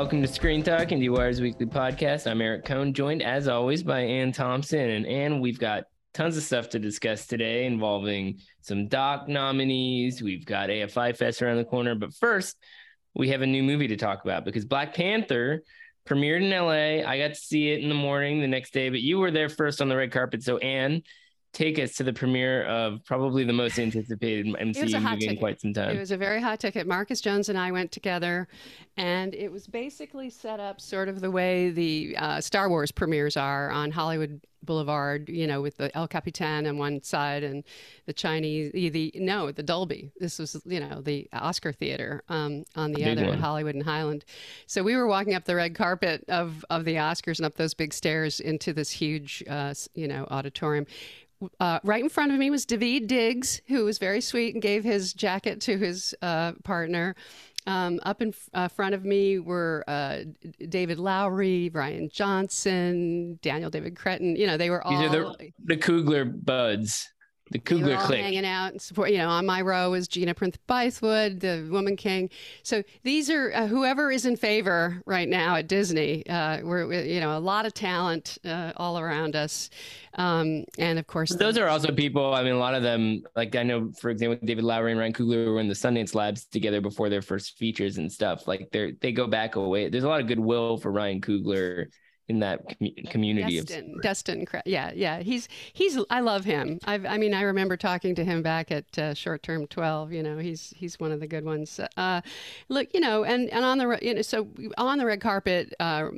Welcome to Screen Talk, IndieWire's weekly podcast. I'm Eric Kohn, joined as always by Anne Thompson. And Anne, we've got tons of stuff to discuss today involving some doc nominees. We've got AFI Fest around the corner. But first, we have a new movie to talk about because Black Panther premiered in LA. I got to see it in the morning the next day, but you were there first on the red carpet. So, Anne, take us to the premiere of probably the most anticipated MCU movie in quite some time. It was a very hot ticket. Marcus Jones and I went together, and it was basically set up sort of the way the uh, Star Wars premieres are on Hollywood Boulevard, you know, with the El Capitan on one side and the Chinese, the no, the Dolby. This was, you know, the Oscar Theater um, on the other, Hollywood and Highland. So we were walking up the red carpet of of the Oscars and up those big stairs into this huge, uh, you know, auditorium uh, right in front of me was Daveed Diggs, who was very sweet and gave his jacket to his uh, partner. Um, up in uh, front of me were uh, David Lowery, Rian Johnson, Daniel David Cretton. You know, they were all These are the, the Coogler buds the Coogler clique. hanging out and support. You know, on my row is Gina Prince Bythewood, the Woman King. So these are uh, whoever is in favor right now at Disney. Uh, we're, you know a lot of talent uh, all around us, um, and of course those are also people. I mean, a lot of them. Like I know, for example, David Lowery and Ryan Coogler were in the Sundance Labs together before their first features and stuff. Like they they go back a way. There's a lot of goodwill for Ryan Coogler in that com- community Destin, of Destin, yeah, yeah. He's he's. I love him. I've, i mean, I remember talking to him back at uh, Short Term Twelve. You know, he's he's one of the good ones. Uh, look, you know, and and on the you know, so on the red carpet. Uh,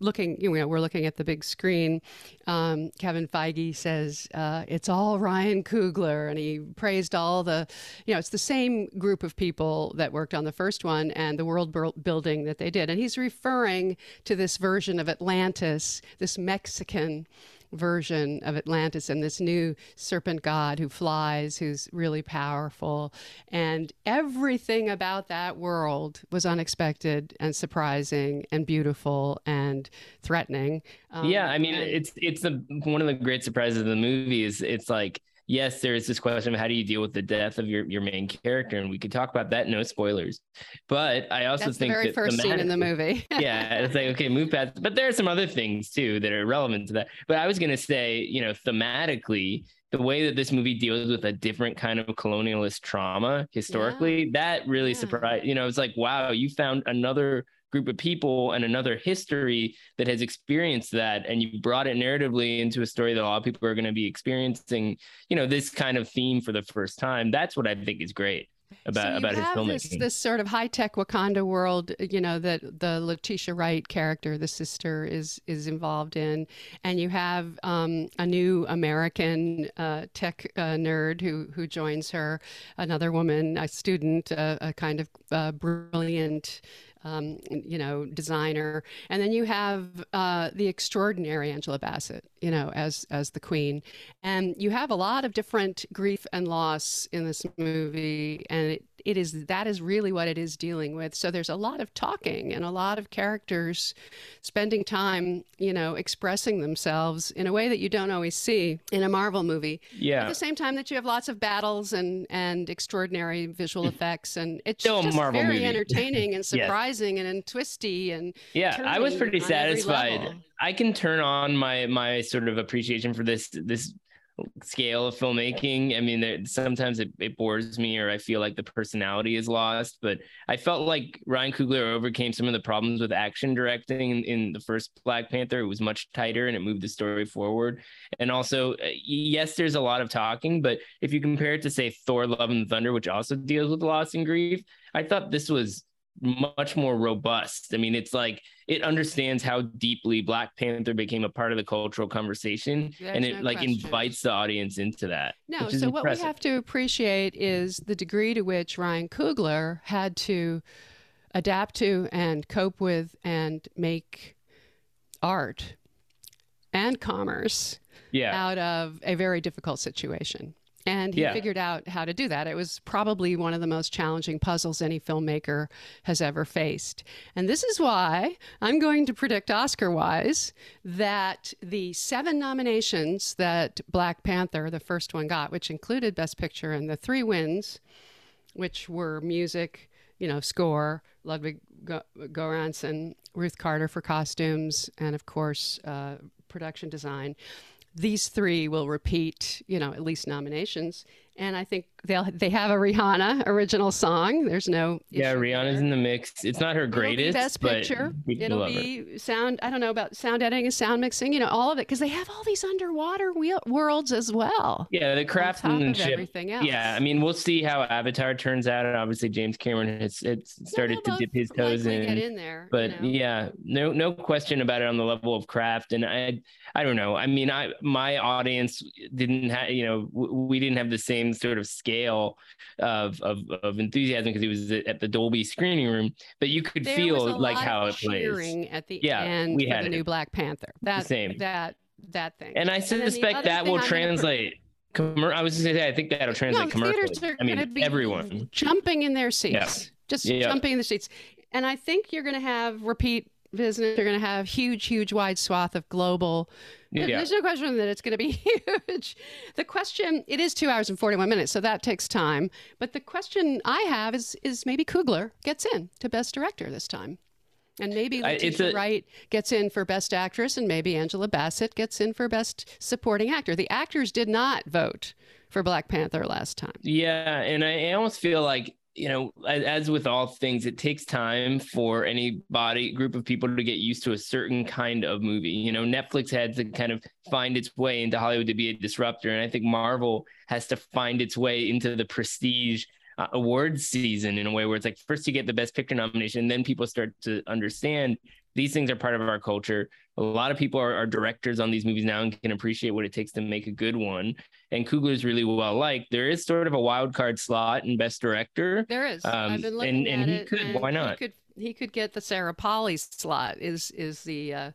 looking, you know, we're looking at the big screen. Um, Kevin Feige says uh, it's all Ryan Coogler, and he praised all the, you know, it's the same group of people that worked on the first one and the world building that they did, and he's referring to this version of Atlantis, this Mexican version of Atlantis and this new serpent god who flies, who's really powerful. And everything about that world was unexpected and surprising and beautiful and threatening. Um, yeah, I mean, and- it's it's the one of the great surprises of the movie is it's like yes, there is this question of how do you deal with the death of your, your main character, and we could talk about that. No spoilers, but I also That's think the very first scene in the movie. yeah, it's like okay, move past. But there are some other things too that are relevant to that. But I was gonna say, you know, thematically, the way that this movie deals with a different kind of colonialist trauma historically, yeah. that really yeah. surprised. You know, it's like wow, you found another group of people and another history that has experienced that and you brought it narratively into a story that a lot of people are going to be experiencing you know this kind of theme for the first time that's what i think is great about so about his filmmaking. This, this sort of high tech Wakanda world, you know, that the Letitia Wright character, the sister, is is involved in, and you have um, a new American uh, tech uh, nerd who who joins her, another woman, a student, a kind of uh, brilliant um, you know, designer, and then you have uh, the extraordinary Angela Bassett, you know, as as the queen, and you have a lot of different grief and loss in this movie, and it it is that is really what it is dealing with. So there's a lot of talking and a lot of characters spending time, you know, expressing themselves in a way that you don't always see in a Marvel movie. Yeah. At the same time that you have lots of battles and and extraordinary visual effects, and it's Still just Marvel very movie. entertaining and surprising yes. and, and twisty and yeah. I was pretty satisfied. I can turn on my my sort of appreciation for this this scale of filmmaking. I mean, sometimes it, it bores me or I feel like the personality is lost, but I felt like Ryan Coogler overcame some of the problems with action directing in, in, the first Black Panther. It was much tighter and it moved the story forward. And also, uh, yes, there's a lot of talking, but if you compare it to, say, Thor Love and Thunder, which also deals with loss and grief, I thought this was much more robust. I mean, it's like it understands how deeply Black Panther became a part of the cultural conversation, There's and it no like question. invites the audience into that. No, so what we have to appreciate is the degree to which Ryan Coogler had to adapt to and cope with and make art and commerce yeah, out of a very difficult situation. And he Yeah. figured out how to do that. It was probably one of the most challenging puzzles any filmmaker has ever faced. And this is why I'm going to predict Oscar wise that the seven nominations that Black Panther, the first one, got, which included Best Picture, and the three wins, which were music, you know, score, Ludwig Göransson, Ruth Carter for costumes, and of course, uh, production design. These three will repeat, you know, at least nominations, and I think they'll they have a Rihanna original song. There's no yeah. Rihanna's there. in the mix. It's not her greatest, best but picture. It'll be sound. I don't know about sound editing and sound mixing. You know, all of it because they have all these underwater wheel, worlds as well. Yeah, the craftsmanship. everything else. Yeah, I mean, we'll see how Avatar turns out. And obviously, James Cameron has it's started to dip his toes in. Get in there, but you know. yeah no no question about it on the level of craft and i i don't know i mean i my audience didn't have you know w- we didn't have the same sort of scale of of, of enthusiasm because it was at the dolby screening room but you could There feel like how it plays at the Yeah, end we had the it. new Black Panther. That same. that that thing. and i suspect other that will I'm translate i was just gonna say i think that'll translate no, commercially i mean gonna be everyone jumping in their seats, Yeah. just Yeah. jumping in the seats. And I think you're going to have repeat business. You're going to have huge, huge, wide swath of global. Yeah. There's no question that it's going to be huge. The question, it is two hours and 41 minutes, so that takes time. But the question I have is, is maybe Coogler gets in to Best Director this time. And maybe Letitia a- Wright gets in for Best Actress, and maybe Angela Bassett gets in for Best Supporting Actor. The actors did not vote for Black Panther last time. Yeah, and I I almost feel like you know, as, with all things, it takes time for any body group of people to get used to a certain kind of movie. You know, Netflix had to kind of find its way into Hollywood to be a disruptor, and I think Marvel has to find its way into the prestige uh, awards season in a way where it's like first you get the best picture nomination, then people start to understand these things are part of our culture. A lot of people are, are directors on these movies now and can appreciate what it takes to make a good one. And Coogler's really well liked. There is sort of a wild card slot in Best Director. There is. Um, I've been looking and- and at he it. could. and Why He not? could. He could get the Sarah Polley slot. Is is the. Uh,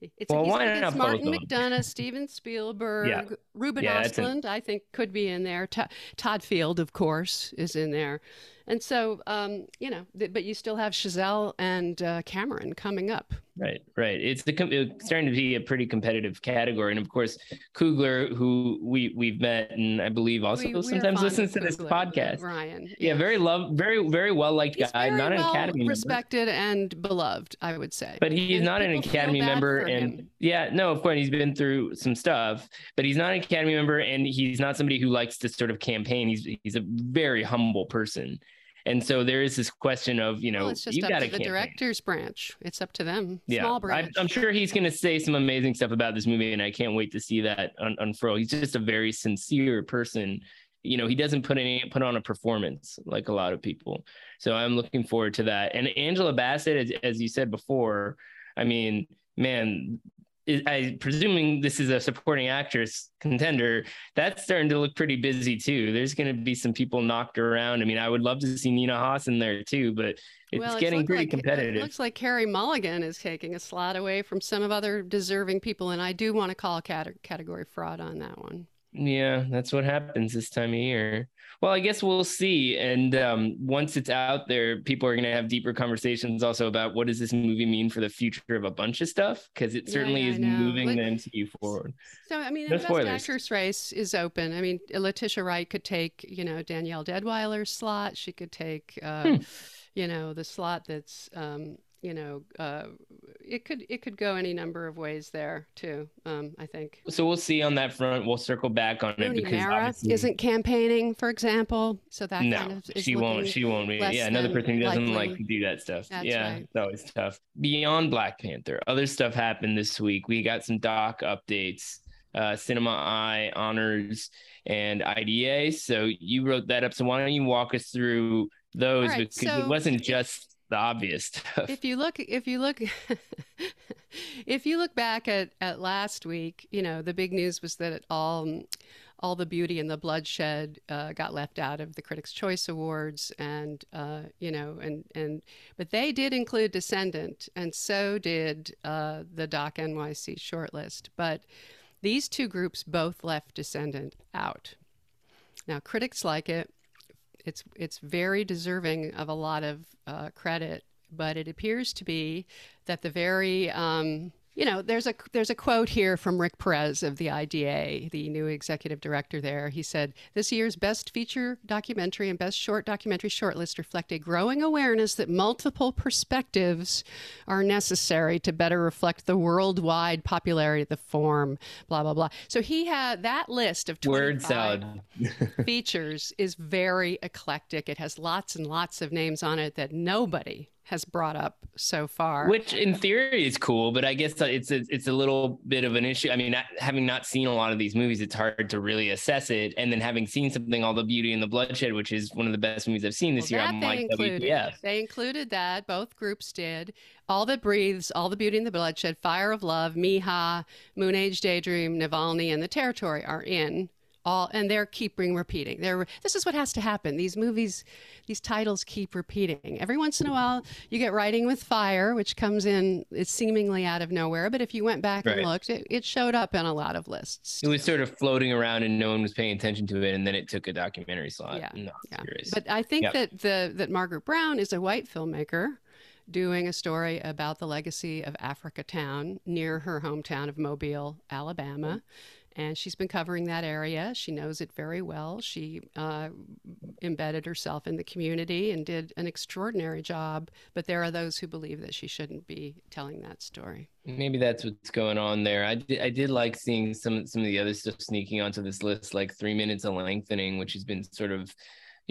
it's, Well, he's why up against not both Martin? McDonagh, Steven Spielberg, Ruben Yeah, Ostlund, I think could be in there. To- Todd Field, of course, is in there. And so, um, you know, th- but you still have Chazelle and uh, Cameron coming up. Right, right. It's the it's starting to be a pretty competitive category, and of course, Coogler, who we we've met, and I believe also We- sometimes listens to this uh, podcast. Ryan. Yeah, very love, very very well liked guy, not an well Academy member. respected and beloved, I would say. But he's And not an Academy member, and him. yeah, no, of course he's been through some stuff, but he's not an Academy member, and he's not somebody who likes to sort of campaign. He's he's a very humble person, and so there is this question of you know well, it's just you up got to the director's branch. It's up to them. Small I, branch. I'm sure he's going to say some amazing stuff about this movie, and I can't wait to see that un- unfurl. He's just a very sincere person. You know, he doesn't put any put on a performance like a lot of people. So I'm looking forward to that. And Angela Bassett, as, as you said before, I mean, man, I, presuming this is a supporting actress contender. That's starting to look pretty busy too. There's going to be some people knocked around. I mean, I would love to see Nina Hoss in there too, but it's well, getting pretty like, competitive. It looks like Carey Mulligan is taking a slot away from some of other deserving people, and I do want to call category fraud on that one. Yeah, that's what happens this time of year. Well, I guess we'll see. And um, once it's out there, people are going to have deeper conversations also about what does this movie mean for the future of a bunch of stuff? Because it certainly yeah, I is moving the MCU forward. So I mean, No the best spoilers. actress race is open. I mean, Letitia Wright could take you know Danielle Deadwyler's slot. She could take uh, Hmm. you know the slot that's um, you know uh, it could it could go any number of ways there too. Um, I think. So we'll see on that front. We'll circle back on it because Mara obviously- isn't campaigning, for example. So that no, kind of is she won't. She won't. Be, yeah, another person who doesn't likely. like to do that stuff. That's yeah, right. it's always tough. Beyond Black Panther, other stuff happened this week. We got some doc updates, uh, Cinema Eye honors, and IDA. So you wrote that up. So why don't you walk us through those right, because it wasn't just the obvious stuff. If you look, if you look, if you look back at at last week, you know the big news was that all all the beauty and the bloodshed uh, got left out of the Critics' Choice Awards, and uh, you know, and and but they did include Descendant, and so did uh, the Doc NYC shortlist. But these two groups both left Descendant out. Now, critics like it. It's it's very deserving of a lot of uh, credit, but it appears to be that the very um, you know, there's a there's a quote here from Rick Perez of the IDA, the new executive director there. He said, "This year's best feature documentary and best short documentary shortlist reflect a growing awareness that multiple perspectives are necessary to better reflect the worldwide popularity of the form." Blah blah blah. So he had that list of word salad features is very eclectic. It has lots and lots of names on it that nobody has brought up so far. Which, in theory, is cool, but I guess it's a, it's a little bit of an issue. I mean, having not seen a lot of these movies, it's hard to really assess it. And then having seen something, All the Beauty and the Bloodshed, which is one of the best movies I've seen this well, year, I'm like, included. WTF. They included that. Both groups did. All That Breathes, All the Beauty and the Bloodshed, Fire of Love, Mija, Moon Age Daydream, Navalny, and The Territory are in all and they're keeping repeating. They're this is what has to happen. These movies these titles keep repeating. Every once in a while you get writing with fire which comes in it's seemingly out of nowhere but if you went back right. and looked it, it showed up in a lot of lists it was sort of floating around and no one was paying attention to it and then it took a documentary slot. Yeah, yeah. but i think yep. that the that margaret brown is a white filmmaker doing a story about the legacy of Africa Town near her hometown of Mobile, Alabama and she's been covering that area. She knows it very well. She uh, embedded herself in the community and did an extraordinary job. But there are those who believe that she shouldn't be telling that story. Maybe that's what's going on there. I did, I did like seeing some some of the other stuff sneaking onto this list, like Three Minutes of Lengthening, which has been sort of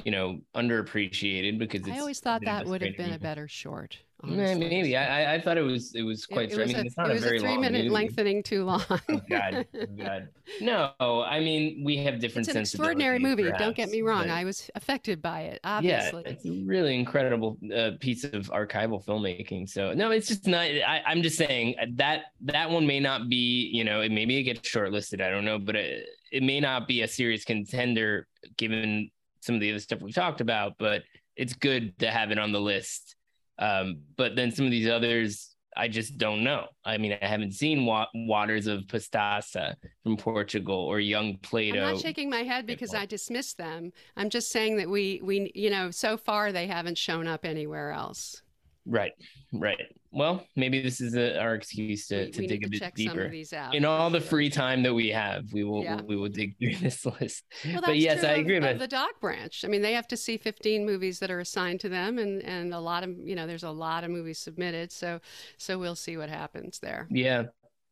you know underappreciated because it's I always thought that would have been a better short. Honestly. Maybe I I thought it was it was quite. It, it was I mean, a, it's not it a very a three minute movie. lengthening too long. oh God, oh God, no. I mean, we have different. It's an extraordinary movie. Perhaps, Don't get me wrong. But... I was affected by it. Obviously, yeah, it's a really incredible uh, piece of archival filmmaking. So no, it's just not. I, I'm just saying that that one may not be. You know, it maybe it gets shortlisted. I don't know, but it, it may not be a serious contender given some of the other stuff we talked about. But it's good to have it on the list um, but then some of these others, I just don't know. I mean, I haven't seen wa- Waters of Pastaza from Portugal or Young Plato. I'm not shaking my head because I dismiss them. I'm just saying that we, we, you know, so far they haven't shown up anywhere else. Right, right. Well, maybe this is a, our excuse to, we, to we dig a bit deeper. In all the free time that we have, we will yeah. we will dig through this list. Well, but yes, I agree. Of, but the doc branch, I mean, they have to see 15 movies that are assigned to them, and and a lot of you know, there's a lot of movies submitted. So so we'll see what happens there. Yeah,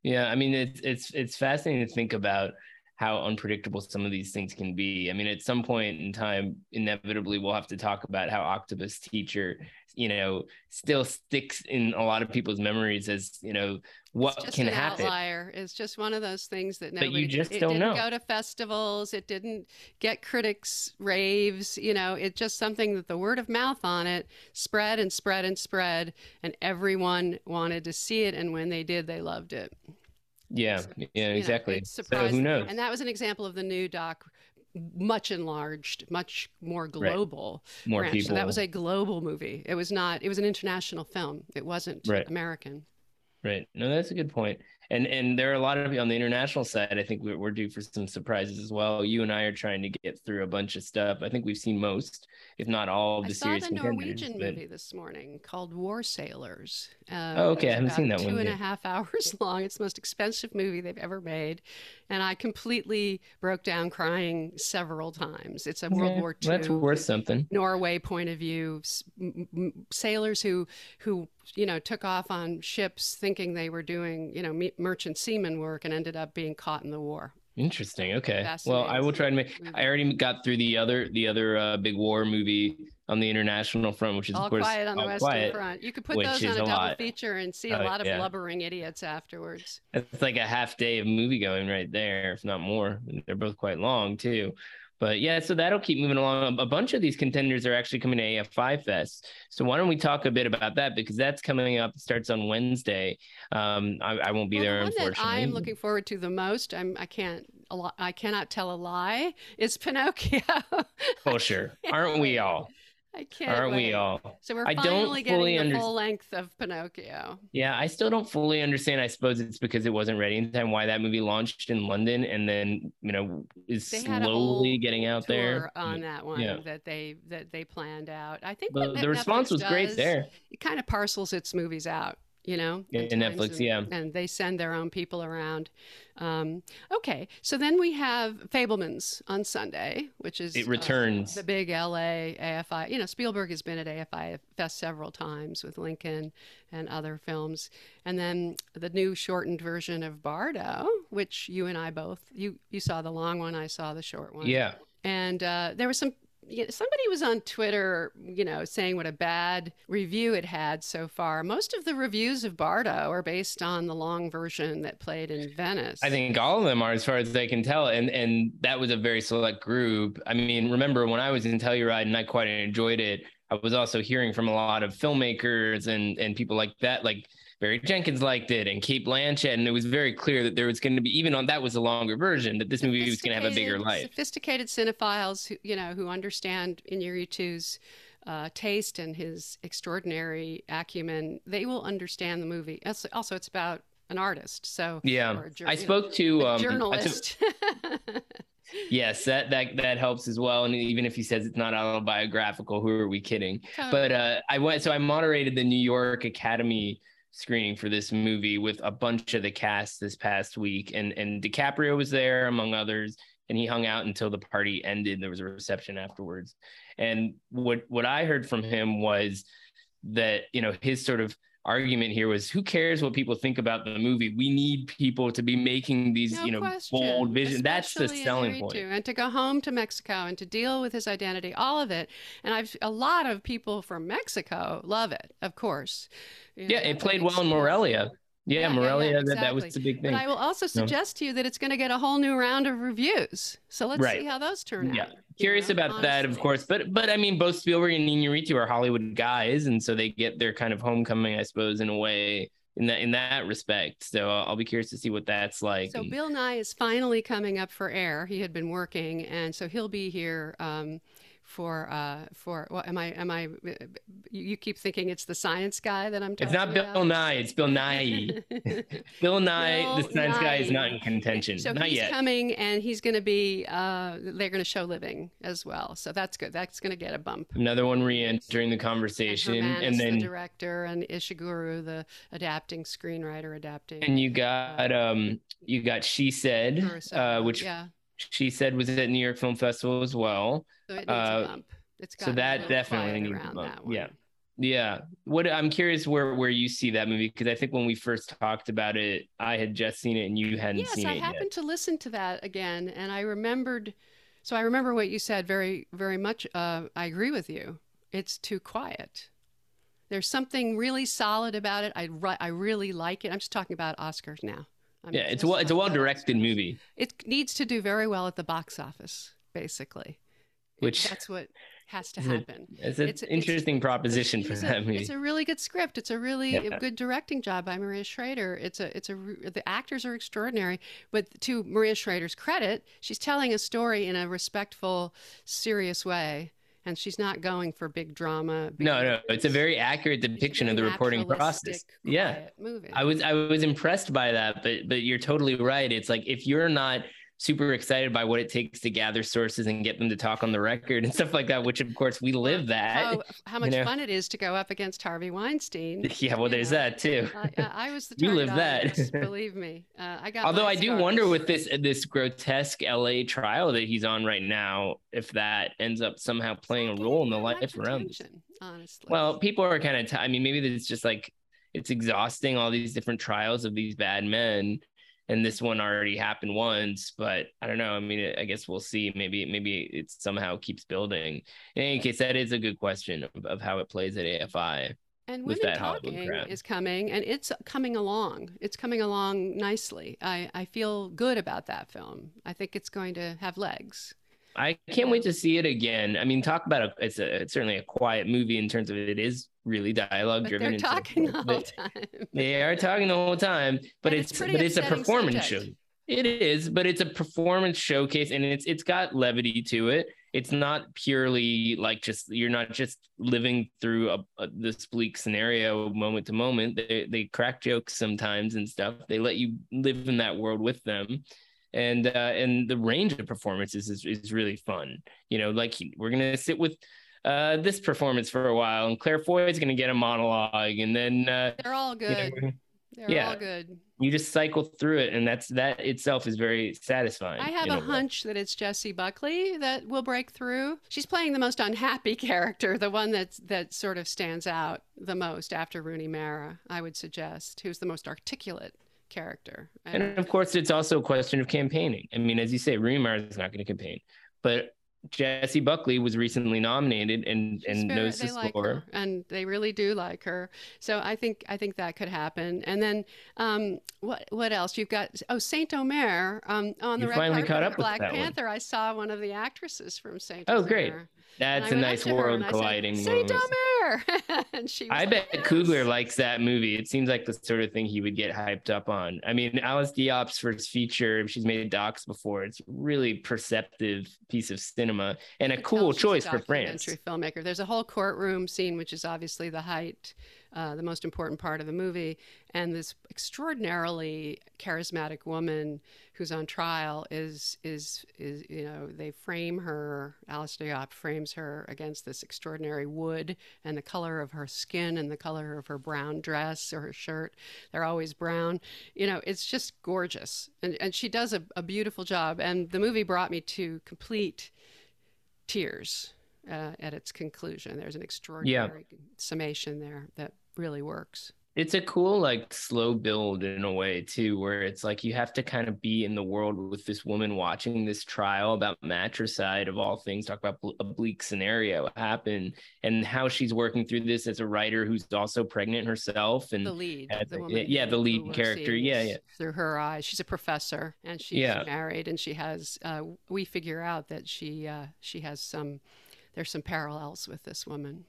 yeah. I mean, it's it's it's fascinating to think about how unpredictable some of these things can be. I mean, at some point in time, inevitably, we'll have to talk about how Octopus Teacher, you know, still sticks in a lot of people's memories as, you know, what it's can an happen. Outlier. It's just one of those things that nobody. But you just it don't didn't know. Go to festivals. It didn't get critics raves. You know, it's just something that the word of mouth on it spread and spread and spread, and everyone wanted to see it. And when they did, they loved it. Yeah, so, yeah, exactly. Know, so who knows? And that was an example of the new doc much enlarged, much more global. Right. More branch. people. So that was a global movie. It was not. It was an international film. It wasn't right. American. Right. No, that's a good point. and and there are a lot of on the international side. I think we're, we're due for some surprises as well. You and I are trying to get through a bunch of stuff. I think we've seen most, if not all, of the I series. I saw the Norwegian but... movie this morning called War Sailors. Uh, oh, okay, I haven't seen that two one. Two and a half hours long. It's the most expensive movie they've ever made, and I completely broke down crying several times. It's a World yeah, War II. That's worth something. Norway point of view. Sailors who who you know took off on ships thinking they were doing you know merchant seaman work and ended up being caught in the war. Interesting. Okay. Well, I will try to make. I already got through the other the other uh, big war movie on the international front, which is all of course quiet on the Western quiet, Front. You could put those on a, a double lot. feature and see a uh, lot of yeah. blubbering idiots afterwards. It's like a half day of movie going right there, if not more. They're both quite long too. But yeah, so that'll keep moving along. A bunch of these contenders are actually coming to AFI Fest. So why don't we talk a bit about that because that's coming up. It starts on Wednesday. Um, I, I won't be well, there the unfortunately. That I am looking forward to the most. I'm. I can't. I cannot tell a lie. Is Pinocchio. oh sure, aren't we all? I can't. Aren't wait. we all? So we're I finally don't fully getting the under- full length of Pinocchio. Yeah, I still don't fully understand. I suppose it's because it wasn't ready in time why that movie launched in London and then, you know, is They had a slowly getting out tour there. on that one Yeah. that they that they planned out. I think what the response Netflix was great there. It kind of parcels its movies out, you know. In Netflix, and, yeah. and they send their own people around. Um, okay, so then we have Fabelmans on Sunday, which is It uh, returns. the big LA AFI. You know, Spielberg has been at AFI Fest several times with Lincoln and other films. And then the new shortened version of Bardo, which you and I both you you saw the long one, I saw the short one. Yeah. And uh, there was some. You know, somebody was on Twitter, you know, saying what a bad review it had so far. Most of the reviews of Bardo are based on the long version that played in Venice. I think all of them are, as far as I can tell, and and that was a very select group. I mean, remember when I was in Telluride and I quite enjoyed it. I was also hearing from a lot of filmmakers and and people like that, like Barry Jenkins liked it, and Cate Blanchett, and it was very clear that there was going to be, even on that was a longer version, that this movie was going to have a bigger life. Sophisticated cinephiles, who, you know, who understand Inarritu's uh, taste and his extraordinary acumen, they will understand the movie. Also, also it's about an artist, so Yeah, I spoke to a um, journalist. yes, that that that helps as well. And even if he says it's not autobiographical, who are we kidding? But uh, I went, so I moderated the New York Academy screening for this movie with a bunch of the cast this past week, and and DiCaprio was there among others, and he hung out until the party ended. There was a reception afterwards, and what what I heard from him was that you know his sort of argument here was who cares what people think about the movie we need people to be making these No you know question. bold vision that's the selling point And to go home to Mexico and to deal with his identity, all of it. And I've a lot of people from Mexico love it, of course. You yeah know, it played well in morelia yeah, Yeah, yeah, morelia yeah, that, that was the big thing But I will also suggest to you that it's going to get a whole new round of reviews. So let's Right. see how those turn yeah you curious know, about that of course but but i mean both spielberg and Inarritu are hollywood guys and so they get their kind of homecoming i suppose in a way in that in that respect so i'll, I'll be curious to see what that's like So Bill Nighy is finally coming up for air. He had been working, and so he'll be here um, for uh, for. Well, am I am I? You, you keep thinking it's the science guy that I'm talking about. it's not bill nye it's bill nye bill nye Bill the science guy is not in contention So not he's yet coming, and he's going to be. Uh, they're going to show living as well, so that's good. That's going to get a bump. another one re-entering the And conversation and then the director, and Ishiguro, the adapting screenwriter, adapting. and you got um you got she said uh which yeah, she said was at new york film festival as well so it needs uh, a bump. It's so that definitely needs a bump. that one. Yeah. Yeah. What I'm curious where where you see that movie because I think when we first talked about it, I had just seen it and you hadn't Yes, seen I it Yes, I happened to listen to that again, and I remembered. So I remember what you said very, very much. Uh, I agree with you. It's too quiet. There's something really solid about it. I, I really like it. I'm just talking about Oscars now. I'm. Yeah, it's well it's a well directed movie, It needs to do very well at the box office, basically. Which that's what has to a- happen. it's an It's- it's- interesting proposition for It's that movie. it's a really good script. It's a really Yeah. good directing job by Maria Schrader. It's a it's a the actors are extraordinary. But to Maria Schrader's credit, she's telling a story in a respectful, serious way, and she's not going for big drama. big no, no, it's a very accurate depiction of the reporting process. Yeah. movie. I was I was impressed by that, but but you're totally right. It's like if you're not super excited by what it takes to gather sources and get them to talk on the record and stuff like that, which of course we live that. how, how much know. fun it is to go up against Harvey Weinstein. Yeah, well, there's know. that too. I, I- was the You live that. believe me. Uh, I got. Although I do scars. wonder with this this grotesque LA trial that he's on right now, if that ends up somehow playing a role in the life around. this. Honestly. Well, people are kind of. T- I mean, maybe it's just like it's exhausting all these different trials of these bad men, and this one already happened once. But I don't know. I mean, I guess we'll see. Maybe maybe it somehow keeps building. In any case, that is a good question of, of how it plays at AFI. and with women that talking is coming, and it's coming along. It's coming along nicely. I I feel good about that film. I think it's going to have legs. I can't wait to see it again. I mean, talk about a it's a it's certainly a quiet movie in terms of it is really dialogue But driven. they're talking the whole time. They are talking the whole time, but And it's, it's but it's a performance subject. show. It is, but it's a performance showcase, and it's it's got levity to it. It's not purely like just you're not just living through a, a this bleak scenario moment to moment. They they crack jokes sometimes and stuff. They let you live in that world with them, and uh, and the range of performances is is really fun. You know, like we're gonna sit with. Uh, this performance for a while, and Claire Foy is going to get a monologue, and then uh, They're all you know, good. They're yeah. all good. you just cycle through it and that's that itself is very satisfying I have a way. hunch that it's Jessie Buckley that will break through. She's playing the most unhappy character, the one that that sort of stands out the most after Rooney Mara, I would suggest, who's the most articulate character. and of course it's also a question of campaigning i mean as you say Rooney Mara is not going to campaign but Jessie Buckley was recently nominated and She's and very- knows they the like score. and they really do like her. So I think I think that could happen. And then um, what what else? You've got oh Saint Omer um, on the You red finally carpet up with Black that one. Panther. I saw one of the actresses from Saint. Oh, Omer. great. That's a nice world and I said, colliding. Saint moment. And she. I like, bet "Yes." Coogler likes that movie. It seems like the sort of thing he would get hyped up on. I mean, Alice Diop's first feature, she's made docs before. It's a really perceptive piece of cinema and a cool choice for France. filmmaker. There's a whole courtroom scene, which is obviously the height, uh, the most important part of the movie, and this extraordinarily charismatic woman who's on trial is is is you know they frame her. Alice Diop frames her against this extraordinary wood and the color of her skin and the color of her brown dress or her shirt. They're always brown. You know, it's just gorgeous, and and she does a, a beautiful job. And the movie brought me to complete tears uh, at its conclusion. There's an extraordinary summation there that really works. it's a cool like slow build in a way too where it's like you have to kind of be in the world with this woman watching this trial about matricide of all things talk about a bleak scenario happen and how she's working through this as a writer who's also pregnant herself and The lead, the a- woman, yeah, the lead character. Yeah, yeah. Through her eyes, she's a professor, and she's Yeah. married, and she has. Uh, we figure out that she uh, she has some. There's some parallels with this woman.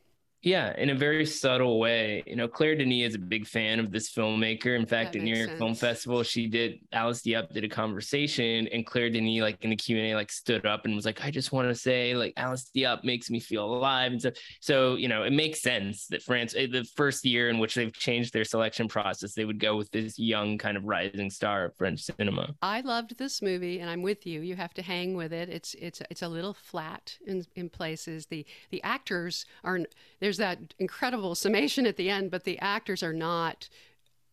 Yeah, in a very subtle way. You know, Claire Denis is a big fan of this filmmaker. In fact, at New York Film. Festival, she did Alice Diop did a conversation, and Claire Denis, like in the Q and A, like stood up and was like, "I just want to say, like Alice Diop makes me feel alive," and so, so you know, it makes sense that France, eh, the first year in which they've changed their selection process, they would go with this young kind of rising star of French cinema. I loved this movie, and I'm with you. You have to hang with it. It's it's it's a little flat in in places. The the actors are there's that incredible summation at the end, but the actors are not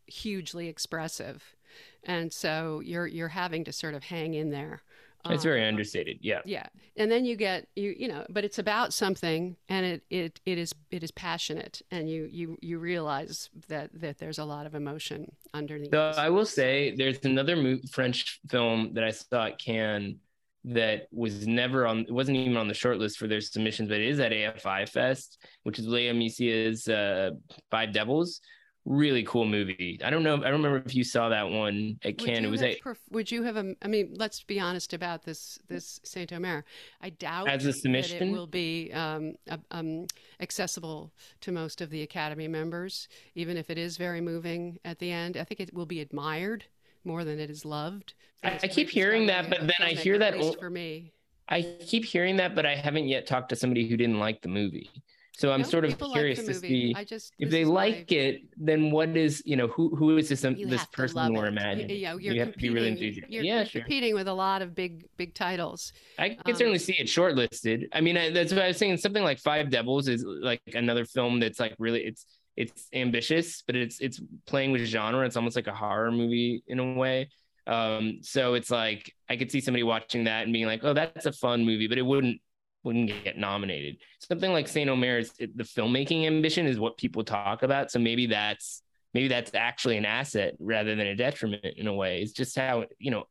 hugely expressive, and so you're you're having to sort of hang in there. It's Um, very understated. Yeah. yeah and then you get you you know but it's about something and it it, it is it is passionate and you you you realize that that there's a lot of emotion underneath So. I will say there's another French film that I saw at Cannes that was never on, it wasn't even on the short list for their submissions, but it is at AFI Fest, which is Léa Mysius's uh, Five Devils. Really cool movie. I don't know. I don't remember if you saw that one at Cannes. It was a, pref- would you have a, I mean let's be honest about this this Saint Omer I doubt As a submission? it will be um, um, accessible to most of the Academy members even if it is very moving at the end I think it will be admired more than it is loved I- I keep hearing that, but then I hear that o- for me I keep hearing that, but I haven't yet talked to somebody who didn't like the movie. So I'm No, sort of people like curious to see just if they is my- like it, then what is you know who who is this um, you this person we're imagining? You, know, you're you have to be really enthusiastic. You're, yeah, you're sure. competing with a lot of big big titles. I can Um, certainly see it shortlisted. I mean, I, that's what I was saying. Something like Five Devils is like another film that's like really it's it's ambitious, but it's it's playing with genre. It's almost like a horror movie in a way. Um, so it's like I could see somebody watching that and being like, "Oh, that's a fun movie," but it wouldn't wouldn't get nominated. Something like Saint Omer's, it, the filmmaking ambition is what people talk about. So maybe that's maybe that's actually an asset rather than a detriment in a way. It's just how you know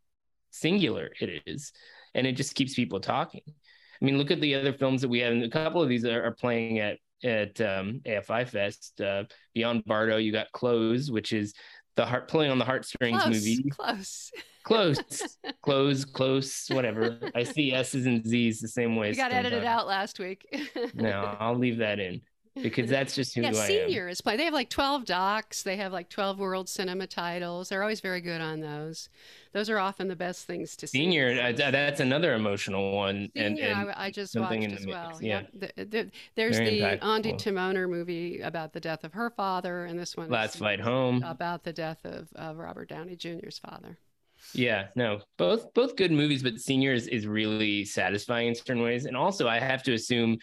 singular it is and it just keeps people talking. I mean, look at the other films that we have. And a couple of these are, are playing at at um, AFI Fest. Uh, Beyond Bardo, you got Close, which is the heart pulling on the heartstrings close, movie. Close. Close, close, close, whatever. I see S's and Z's the same way. You got edited out last week. no, I'll leave that in because that's just who yeah, I senior am. is playing. They have like 12 docs. They have like 12 world cinema titles. They're always very good on those. Those are often the best things to see. Senior, uh, that's another emotional one. and, Senior, and I, I just watched as well. yeah. The, the, there's Very the Ondi. Timoner movie about the death of her father, and this one Last Flight Home. about the death of, of Robert Downey Jr.'s father. Yeah, no, both both good movies, but Senior is, is really satisfying in certain ways. And also, I have to assume,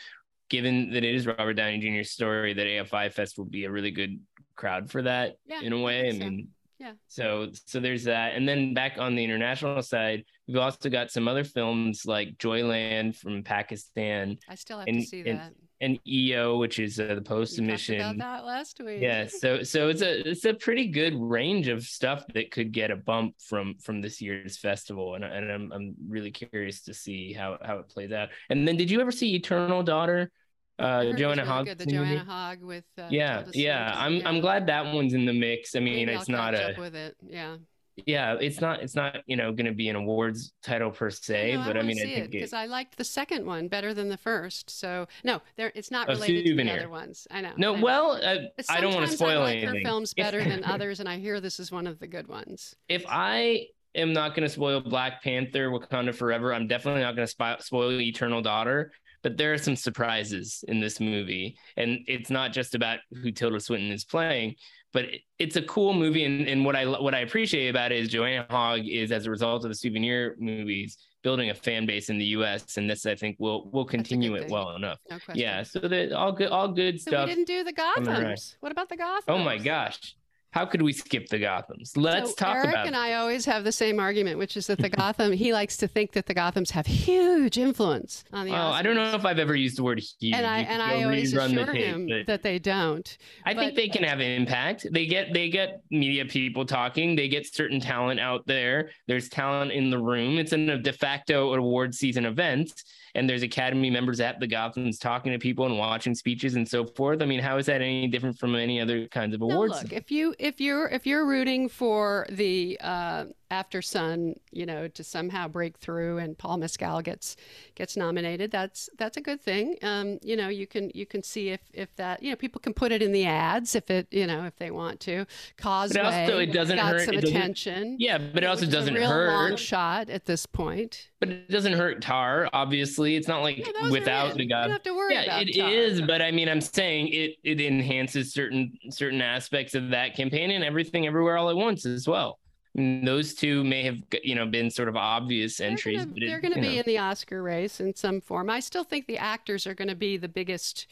given that it is Robert Downey Jr.'s story, that AFI Fest will be a really good crowd for that Yeah, in a way. I so. mean, Yeah. So so there's that, and then back on the international side, we've also got some other films like Joyland from Pakistan I still have And- to see that. And EO, which is uh, the post submission. about that last week. Yeah, so so it's a it's a pretty good range of stuff that could get a bump from from this year's festival, and and I'm I'm really curious to see how how it plays out. And then, did you ever see Eternal Daughter? Uh, heard it was Joanna really Hogg. good, The Joanna Hogg with uh, Yeah, yeah. I'm I'm glad that one's in the mix. I mean, Maybe it's I'll not a up with it. Yeah. Yeah, it's not it's not you know going to be an awards title per se, No, but I, wanna mean, I think because I liked the second one better than the first. So no, there it's not A related to the other ones. I know. no. I know. Well, uh, I don't want to spoil I like anything. Her films better than others, and I hear this is one of the good ones. if I am not going to spoil Black Panther Wakanda Forever, I'm definitely not going to spoil Eternal Daughter. But there are some surprises in this movie, and it's not just about who Tilda Swinton is playing, but it- it's a cool movie. And, and what I what I appreciate about it is Joanna Hogg is, as a result of the souvenir movies, building a fan base in the U.S. And this, I think, will will continue it well enough. No. Yeah, so that all good, all good So stuff. we didn't do the. Gothams. What about the Gothams? Oh my gosh, how could we skip the Gothams? Let's So talk Eric about. Eric and I always have the same argument, which is that the Gotham. he likes to think that the Gothams have huge influence on the. Oh, I don't know if I've ever used the word huge. And I and I always assure tape, him but that they don't. I think they can have impact. They get they get media people talking. They get certain talent out there. There's talent in the room. It's in a de facto award season event, and there's Academy members at the Gothams talking to people and watching speeches and so forth. I mean, how is that any different from any other kinds of No, awards? look, if you if you're if you're rooting for the uh, After Sun, you know, to somehow break through and Paul Mescal gets gets nominated, that's that's a good thing. Um, you know, you can you can see if if that you know people can put it in the ads if it you know if they want to. cause Causeway also, it doesn't got hurt- some it doesn't- attention. yeah, but it also is a doesn't hurt. real long shot at this point. But it doesn't hurt Tar. Obviously, it's not like Yeah, without the don't have to worry yeah, it Tar. is. But I mean, I'm saying it it enhances certain certain aspects of that campaign and everything everywhere all at once as well. Those two may have you know been sort of obvious entries, they're going to be know. in the Oscar race in some form. I still think the actors are going to be the biggest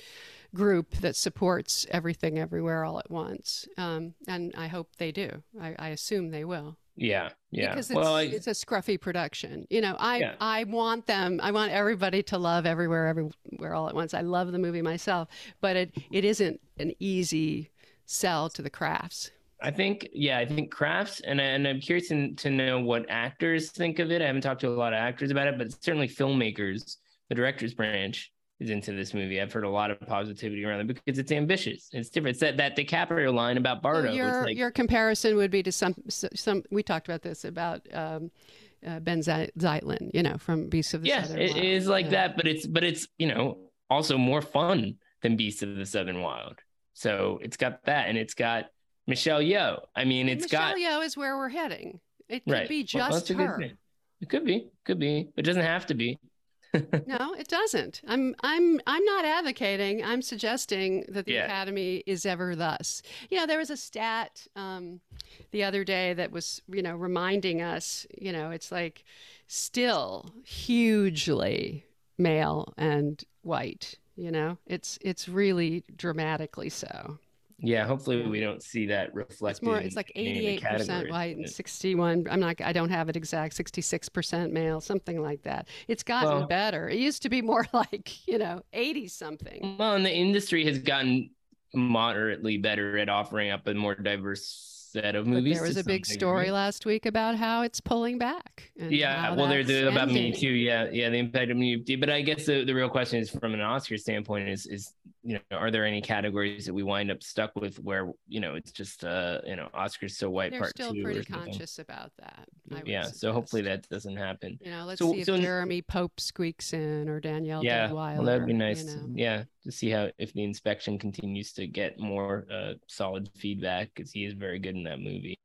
group that supports everything everywhere all at once, um, and I hope they do. I, I assume they will yeah, yeah. because it's, well, I, it's a scruffy production. You know, I Yeah. I want them. I want everybody to love everywhere, everywhere all at once. I love the movie myself, but it it isn't an easy sell to the crafts. I think, yeah, I think crafts, and and I'm curious to, to know what actors think of it. I haven't talked to a lot of actors about it, but certainly filmmakers, the director's branch is into this movie. I've heard a lot of positivity around it because it's ambitious. It's different. It's that that DiCaprio line about Bardo. your like, your comparison would be to some some. We talked about this about um, uh, Ben Zei- Zeitlin, you know, from Beasts of the yeah, Southern it Wild. is like Yeah. that, but it's but it's you know also more fun than Beasts of the Southern Wild. So it's got that, and it's got Michelle Yeoh. I mean, it's Michelle got Michelle Yeoh is where we're heading. It could right. be just good her. It could be, could be, but it doesn't have to be. No, it doesn't. I'm I'm I'm not advocating. I'm suggesting that the Yeah. Academy is ever thus. You know, there was a stat um, the other day that was you know reminding us. You know, it's like still hugely male and white. You know, it's it's really dramatically so. Yeah, hopefully we don't see that reflected. It's more. It's like any of the eighty-eight percent white and sixty-one. I'm not. I don't have it exact. Sixty-six percent male, something like that. It's gotten Well- better. It used to be more like you know eighty something. Well, and the industry has gotten moderately better at offering up a more diverse set of But there was a big story last week about how it's pulling back. and Yeah, well, there's that's the- about Me. Too. Yeah, yeah, the impact of Me Too. But I guess the, the real question is, from an Oscar standpoint, is is you know, are there any categories that we wind up stuck with where you know it's just uh you know Oscars so white They're part still pretty conscious about that. Yeah, so hopefully that doesn't happen. You know, let's So- see if so- Jeremy Pope squeaks in or Danielle yeah, well, that'd be you nice. know. Yeah, to see how if the inspection continues to get more uh solid feedback because he is very good in that movie.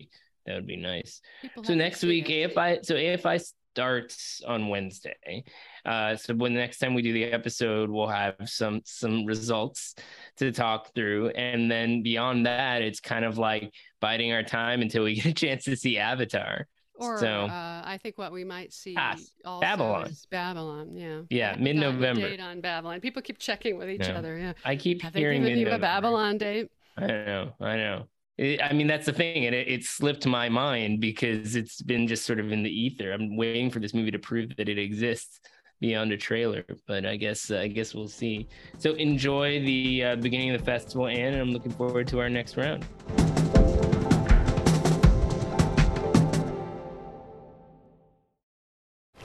That would be nice. People So next week, it. AFI. So AFI starts on Wednesday. Uh, so when the next time we do the episode, we'll have some some results to talk through, and then beyond that, it's kind of like biding our time until we get a chance to see Avatar. Or so uh, I think what we might see Pass. also Babylon. is Babylon. Yeah. Yeah, I haven't gotten a mid-November. Date on Babylon. People keep checking with each No. other. Yeah. I keep Have they hearing given you a. Babylon date? I know, I know. It- I mean, that's the thing, and it, it slipped my mind because it's been just sort of in the ether. I'm waiting for this movie to prove that it exists beyond a trailer, but I guess uh, I guess we'll see. So enjoy the uh, beginning of the festival, Anne, and I'm looking forward to our next round.